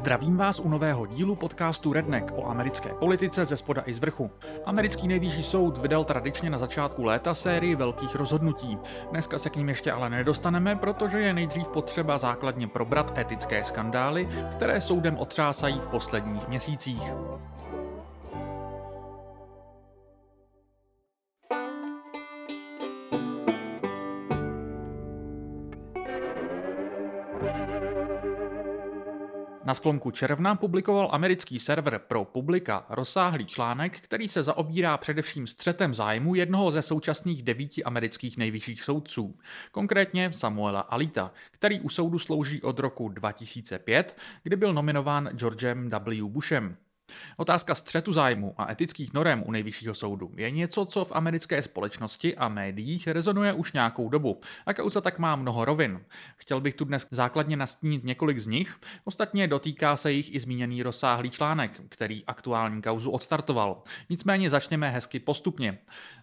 Zdravím vás u nového dílu podcastu Redneck o americké politice ze spoda i z vrchu. Americký nejvyšší soud vydal tradičně na začátku léta sérii velkých rozhodnutí. Dneska se k ním ještě ale nedostaneme, protože je nejdřív potřeba základně probrat etické skandály, které soudem otřásají v posledních měsících. Na sklonku června publikoval americký server pro publika rozsáhlý článek, který se zaobírá především střetem zájmu jednoho ze současných devíti amerických nejvyšších soudců, konkrétně Samuela Alita, který u soudu slouží od roku 2005, kdy byl nominován Georgem W. Bushem. Otázka střetu zájmu a etických norem u nejvyššího soudu je něco, co v americké společnosti a médiích rezonuje už nějakou dobu a kauza tak má mnoho rovin. Chtěl bych tu dnes základně nastínit několik z nich, ostatně dotýká se jich i zmíněný rozsáhlý článek, který aktuální kauzu odstartoval. Nicméně začněme hezky postupně.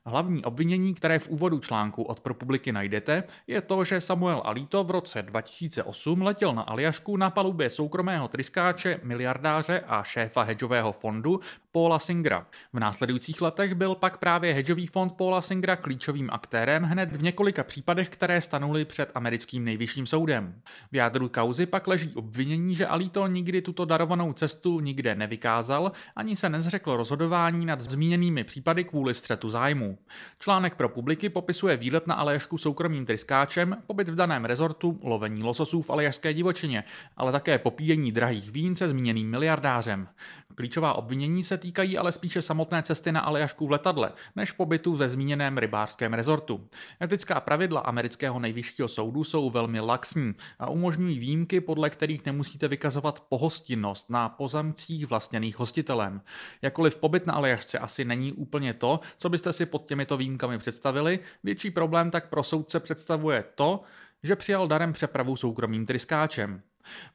Hlavní obvinění, které v úvodu článku od ProPubliky najdete, je to, že Samuel Alito v roce 2008 letěl na Aljašku na palubě soukromého tryskáče, miliardáře a šéfa hedžové hedžového fondu Paula Singra. V následujících letech byl pak právě hedžový fond Paula Singra klíčovým aktérem hned v několika případech, které stanuly před americkým nejvyšším soudem. V jádru kauzy pak leží obvinění, že Alito nikdy tuto darovanou cestu nikde nevykázal, ani se nezřekl rozhodování nad zmíněnými případy kvůli střetu zájmu. Článek pro publiky popisuje výlet na Aljašku soukromým tryskáčem, pobyt v daném rezortu, lovení lososů v aljašské divočině, ale také popíjení drahých vín se zmíněným miliardářem. Klíčová obvinění se týkají ale spíše samotné cesty na Aljašku v letadle, než pobytu ve zmíněném rybářském rezortu. Etická pravidla amerického nejvyššího soudu jsou velmi laxní a umožňují výjimky, podle kterých nemusíte vykazovat pohostinnost na pozemcích vlastněných hostitelem. Jakkoliv pobyt na Aljašce asi není úplně to, co byste si pod těmito výjimkami představili, větší problém tak pro soudce představuje to, že přijal darem přepravu soukromým tryskáčem.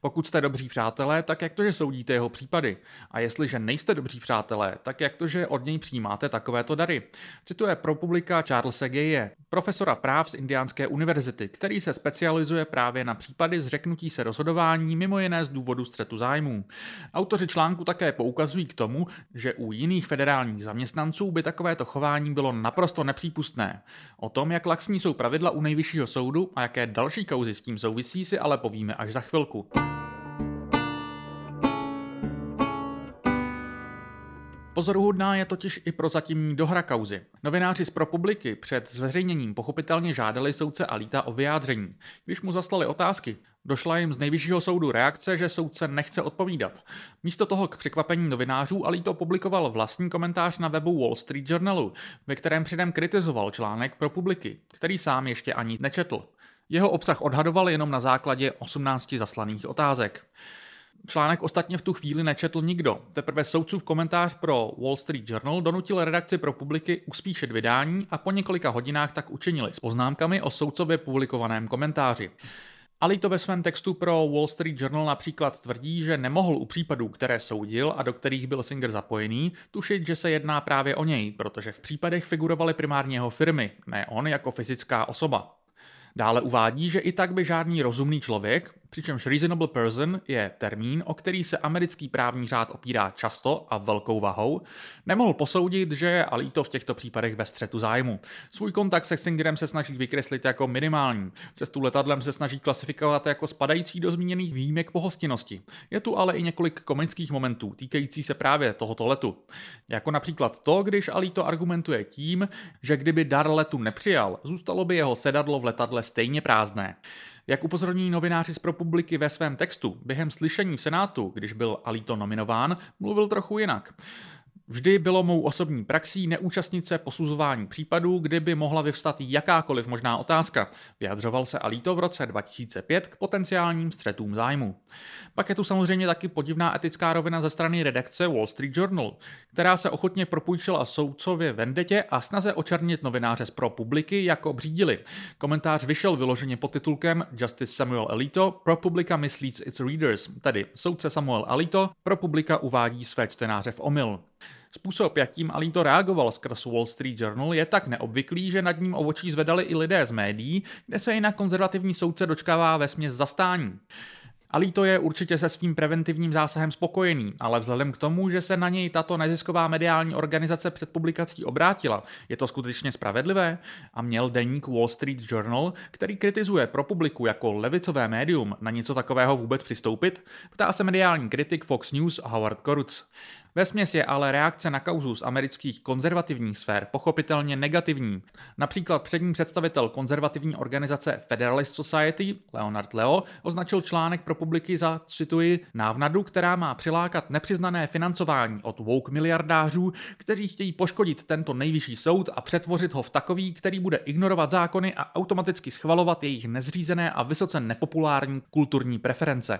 Pokud jste dobří přátelé, tak jak to, že soudíte jeho případy? A jestliže nejste dobří přátelé, tak jak to, že od něj přijímáte takovéto dary? Cituje pro publika Charlesa Gaye, profesora práv z Indiánské univerzity, který se specializuje právě na případy zřeknutí se rozhodování mimo jiné z důvodu střetu zájmů. Autoři článku také poukazují k tomu, že u jiných federálních zaměstnanců by takovéto chování bylo naprosto nepřípustné. O tom, jak laxní jsou pravidla u nejvyššího soudu a jaké další kauzy s tím souvisí, si ale povíme až za chvilku. Pozoruhodná je totiž i prozatímní dohra kauzy. Novináři z ProPubliky před zveřejněním pochopitelně žádali soudce Alíta o vyjádření. Když mu zaslali otázky, došla jim z nejvyššího soudu reakce, že soudce nechce odpovídat. Místo toho k překvapení novinářů Alito publikoval vlastní komentář na webu Wall Street Journalu, ve kterém předem kritizoval článek ProPubliky, který sám ještě ani nečetl. Jeho obsah odhadoval jenom na základě 18 zaslaných otázek. Článek ostatně v tu chvíli nečetl nikdo. Teprve soudcův komentář pro Wall Street Journal donutil redakci pro publiky uspíšit vydání a po několika hodinách tak učinili s poznámkami o soudcově publikovaném komentáři. Ali to ve svém textu pro Wall Street Journal například tvrdí, že nemohl u případů, které soudil a do kterých byl Singer zapojený, tušit, že se jedná právě o něj, protože v případech figurovaly primárně jeho firmy, ne on jako fyzická osoba. Dále uvádí, že i tak by žádný rozumný člověk, přičemž reasonable person je termín, o který se americký právní řád opírá často a velkou vahou, nemohl posoudit, že je Alito v těchto případech ve střetu zájmu. Svůj kontakt se Singerem se snaží vykreslit jako minimální. Cestu letadlem se snaží klasifikovat jako spadající do zmíněných výjimek pohostinnosti. Je tu ale i několik komických momentů týkající se právě tohoto letu. Jako například to, když Alito argumentuje tím, že kdyby dar letu nepřijal, zůstalo by jeho sedadlo v letadle stejně prázdné. Jak upozorní novináři z ProPubliky ve svém textu, během slyšení v Senátu, když byl Alito nominován, mluvil trochu jinak. Vždy bylo mou osobní praxí neúčastnit se posuzování případů, kdy by mohla vyvstat jakákoliv možná otázka. Vyjadřoval se Alito v roce 2005 k potenciálním střetům zájmu. Pak je tu samozřejmě taky podivná etická rovina ze strany redakce Wall Street Journal, která se ochotně propůjčila soudcově vendetě a snaze očernit novináře z pro publiky jako břídili. Komentář vyšel vyloženě pod titulkem Justice Samuel Alito, pro publika misleads its readers, tedy soudce Samuel Alito, pro publika uvádí své čtenáře v omyl. Způsob, jakým Alito reagoval skrz Wall Street Journal, je tak neobvyklý, že nad ním obočí zvedali i lidé z médií, kde se jinak konzervativní soudce dočkává ve směs zastání. Alito je určitě se svým preventivním zásahem spokojený, ale vzhledem k tomu, že se na něj tato nezisková mediální organizace před publikací obrátila, je to skutečně spravedlivé? A měl deník Wall Street Journal, který kritizuje pro publiku jako levicové médium, na něco takového vůbec přistoupit? Ptá se mediální kritik Fox News Howard Kurtz. Vesměs je ale reakce na kauzu z amerických konzervativních sfér pochopitelně negativní. Například přední představitel konzervativní organizace Federalist Society, Leonard Leo, označil článek pro publiky za, cituji, návnadu, která má přilákat nepřiznané financování od woke miliardářů, kteří chtějí poškodit tento nejvyšší soud a přetvořit ho v takový, který bude ignorovat zákony a automaticky schvalovat jejich nezřízené a vysoce nepopulární kulturní preference.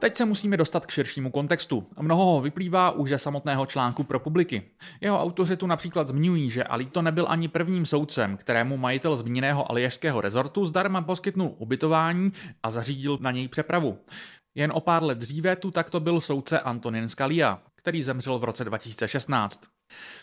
Teď se musíme dostat k širšímu kontextu. Mnoho ho vyplývá už ze samotného článku pro publiky. Jeho autoři tu například zmiňují, že Alito nebyl ani prvním soudcem, kterému majitel zmíněného aliašského rezortu zdarma poskytnul ubytování a zařídil na něj přepravu. Jen o pár let dříve tu takto byl soudce Antonin Scalia, který zemřel v roce 2016.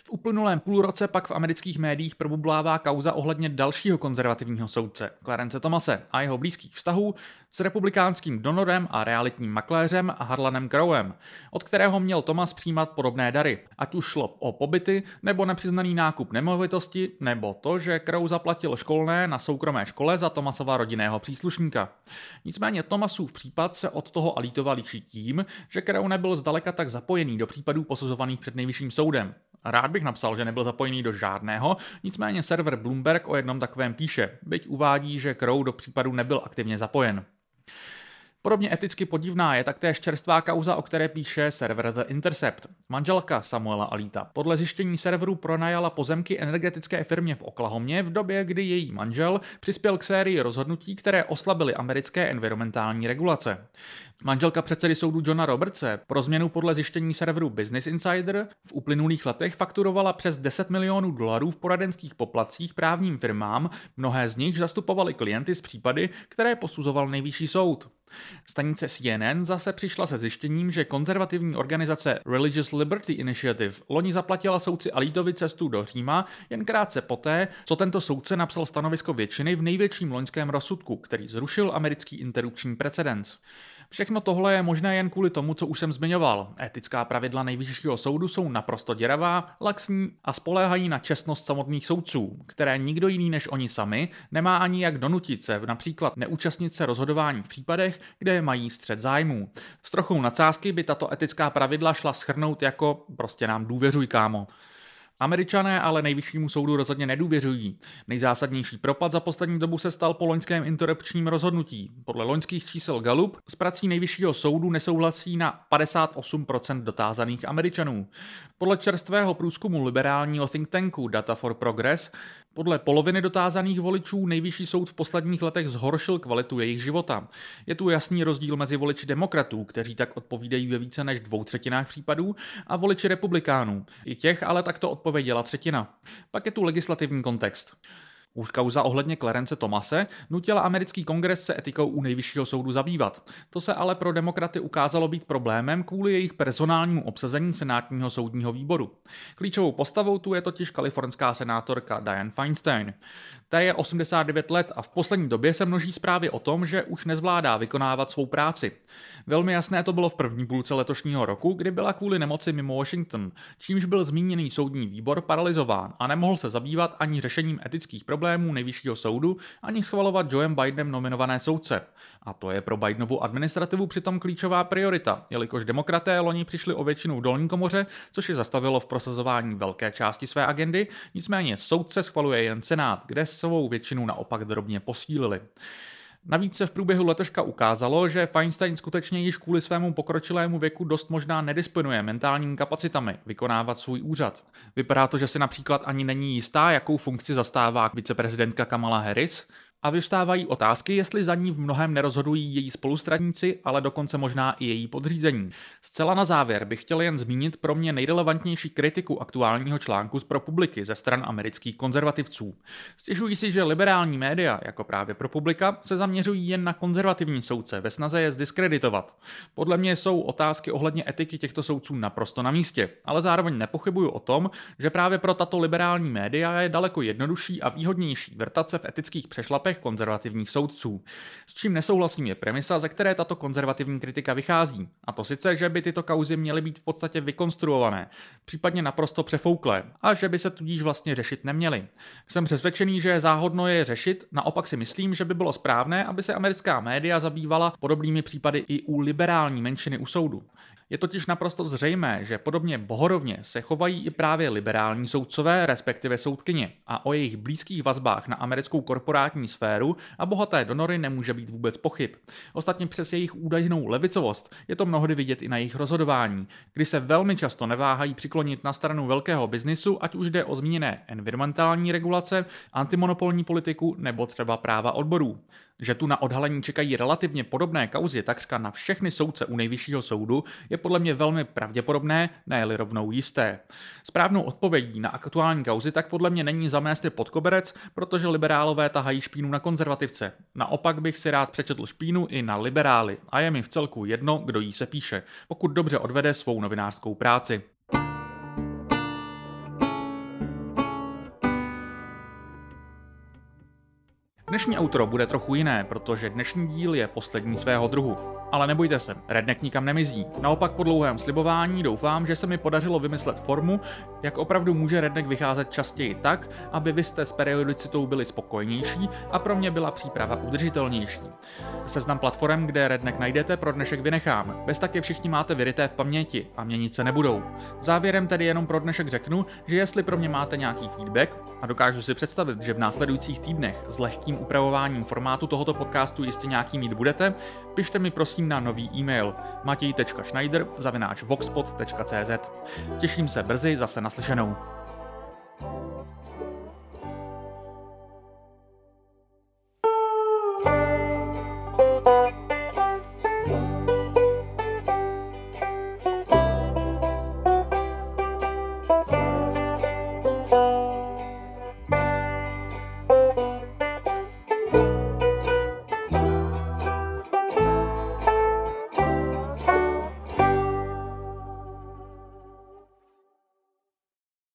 V uplynulém půlroce pak v amerických médiích probublává kauza ohledně dalšího konzervativního soudce, Clarence Thomase, a jeho blízkých vztahů s republikánským donorem a realitním makléřem Harlanem Crowem, od kterého měl Thomas přijímat podobné dary, ať už šlo o pobyty, nebo nepřiznaný nákup nemovitosti, nebo to, že Crow zaplatil školné na soukromé škole za Thomasova rodinného příslušníka. Nicméně Thomasův případ se od toho Alitova liší tím, že Crow nebyl zdaleka tak zapojený do případů posuzovaných před nejvyšším soudem. Rád bych napsal, že nebyl zapojený do žádného, nicméně server Bloomberg o jednom takovém píše, byť uvádí, že Crow do případu nebyl aktivně zapojen. Podobně eticky podivná je taktéž čerstvá kauza, o které píše server The Intercept. Manželka Samuela Alita podle zjištění serveru pronajala pozemky energetické firmě v Oklahomě v době, kdy její manžel přispěl k sérii rozhodnutí, které oslabily americké environmentální regulace. Manželka předsedy soudu Johna Robertse pro změnu podle zjištění serveru Business Insider v uplynulých letech fakturovala přes 10 milionů dolarů v poradenských poplacích právním firmám, mnohé z nich zastupovaly klienty z případy, které posuzoval nejvyšší soud. Stanice CNN zase přišla se zjištěním, že konzervativní organizace Religious Liberty Initiative loni zaplatila soudci Alítovi cestu do Říma jen krátce poté, co tento soudce napsal stanovisko většiny v největším loňském rozsudku, který zrušil americký interrupční precedens. Všechno tohle je možné jen kvůli tomu, co už jsem zmiňoval. Etická pravidla nejvyššího soudu jsou naprosto děravá, laxní a spoléhají na čestnost samotných soudců, které nikdo jiný než oni sami nemá ani jak donutit se například neúčastnit se rozhodování v případech, kde mají střed zájmů. S trochou nadsázky by tato etická pravidla šla schrnout jako prostě nám důvěřuj kámo. Američané ale nejvyššímu soudu rozhodně nedůvěřují. Nejzásadnější propad za poslední dobu se stal po loňském interrupčním rozhodnutí. Podle loňských čísel Gallup s prací nejvyššího soudu nesouhlasí na 58% dotázaných Američanů. Podle čerstvého průzkumu liberálního think tanku Data for Progress podle poloviny dotázaných voličů nejvyšší soud v posledních letech zhoršil kvalitu jejich života. Je tu jasný rozdíl mezi voliči demokratů, kteří tak odpovídají ve více než dvou třetinách případů, a voliči republikánů. I těch ale takto odpověděla třetina. Pak je tu legislativní kontext. Už kauza ohledně Clarence Tomase nutila americký kongres se etikou u nejvyššího soudu zabývat. To se ale pro demokraty ukázalo být problémem kvůli jejich personálnímu obsazení senátního soudního výboru. Klíčovou postavou tu je totiž kalifornská senátorka Diane Feinstein. Ta je 89 let a v poslední době se množí zprávy o tom, že už nezvládá vykonávat svou práci. Velmi jasné to bylo v první půlce letošního roku, kdy byla kvůli nemoci mimo Washington, čímž byl zmíněný soudní výbor paralizován a nemohl se zabývat ani řešením etických problémů nejvyššího soudu, ani schvalovat Joeem Bidenem nominované soudce. A to je pro Bidenovu administrativu přitom klíčová priorita, jelikož demokraté loni přišli o většinu v dolní komoře, což je zastavilo v prosazování velké části své agendy, nicméně soudce schvaluje jen Senát, kde svou většinu naopak drobně posílili. Navíc se v průběhu letoška ukázalo, že Feinstein skutečně již kvůli svému pokročilému věku dost možná nedisponuje mentálními kapacitami vykonávat svůj úřad. Vypadá to, že si například ani není jistá, jakou funkci zastává viceprezidentka Kamala Harris, a vystávají otázky, jestli za ní v mnohem nerozhodují její spolustraníci, ale dokonce možná i její podřízení. Zcela na závěr bych chtěl jen zmínit pro mě nejrelevantnější kritiku aktuálního článku z ProPubliky ze stran amerických konzervativců. Stěžují si, že liberální média, jako právě ProPublika, se zaměřují jen na konzervativní soudce ve snaze je zdiskreditovat. Podle mě jsou otázky ohledně etiky těchto soudců naprosto na místě, ale zároveň nepochybuju o tom, že právě pro tato liberální média je daleko jednodušší a výhodnější vrtat se v etických přešlapech konzervativních soudců. S čím nesouhlasím je premisa, ze které tato konzervativní kritika vychází. A to sice, že by tyto kauzy měly být v podstatě vykonstruované, případně naprosto přefouklé, a že by se tudíž vlastně řešit neměly. Jsem přesvědčený, že je záhodno je řešit, naopak si myslím, že by bylo správné, aby se americká média zabývala podobnými případy i u liberální menšiny u soudu. Je totiž naprosto zřejmé, že podobně bohorovně se chovají i právě liberální soudcové, respektive soudkyně, a o jejich blízkých vazbách na americkou korporátní sféru a bohaté donory nemůže být vůbec pochyb. Ostatně přes jejich údajnou levicovost je to mnohdy vidět i na jejich rozhodování, kdy se velmi často neváhají přiklonit na stranu velkého biznisu, ať už jde o zmíněné environmentální regulace, antimonopolní politiku nebo třeba práva odborů. Že tu na odhalení čekají relativně podobné kauzy takřka na všechny soudce u nejvyššího soudu je podle mě velmi pravděpodobné, ne rovnou jisté. Správnou odpovědí na aktuální kauzy tak podle mě není zamést je pod koberec, protože liberálové tahají špínu na konzervativce. Naopak bych si rád přečetl špínu i na liberály a je mi v celku jedno, kdo jí se píše, pokud dobře odvede svou novinářskou práci. Dnešní outro bude trochu jiné, protože dnešní díl je poslední svého druhu. Ale nebojte se, Redneck nikam nemizí. Naopak po dlouhém slibování doufám, že se mi podařilo vymyslet formu, jak opravdu může Redneck vycházet častěji tak, aby vy jste s periodicitou byli spokojnější a pro mě byla příprava udržitelnější. Seznam platform, kde Redneck najdete, pro dnešek vynechám. Bez taky všichni máte vyryté v paměti a měnit se nebudou. Závěrem tedy jenom pro dnešek řeknu, že jestli pro mě máte nějaký feedback a dokážu si představit, že v následujících týdnech s lehkým upravováním formátu tohoto podcastu jistě nějaký mít budete, pište mi prosím na nový e-mail matěj.schneider Těším se brzy zase naslyšenou.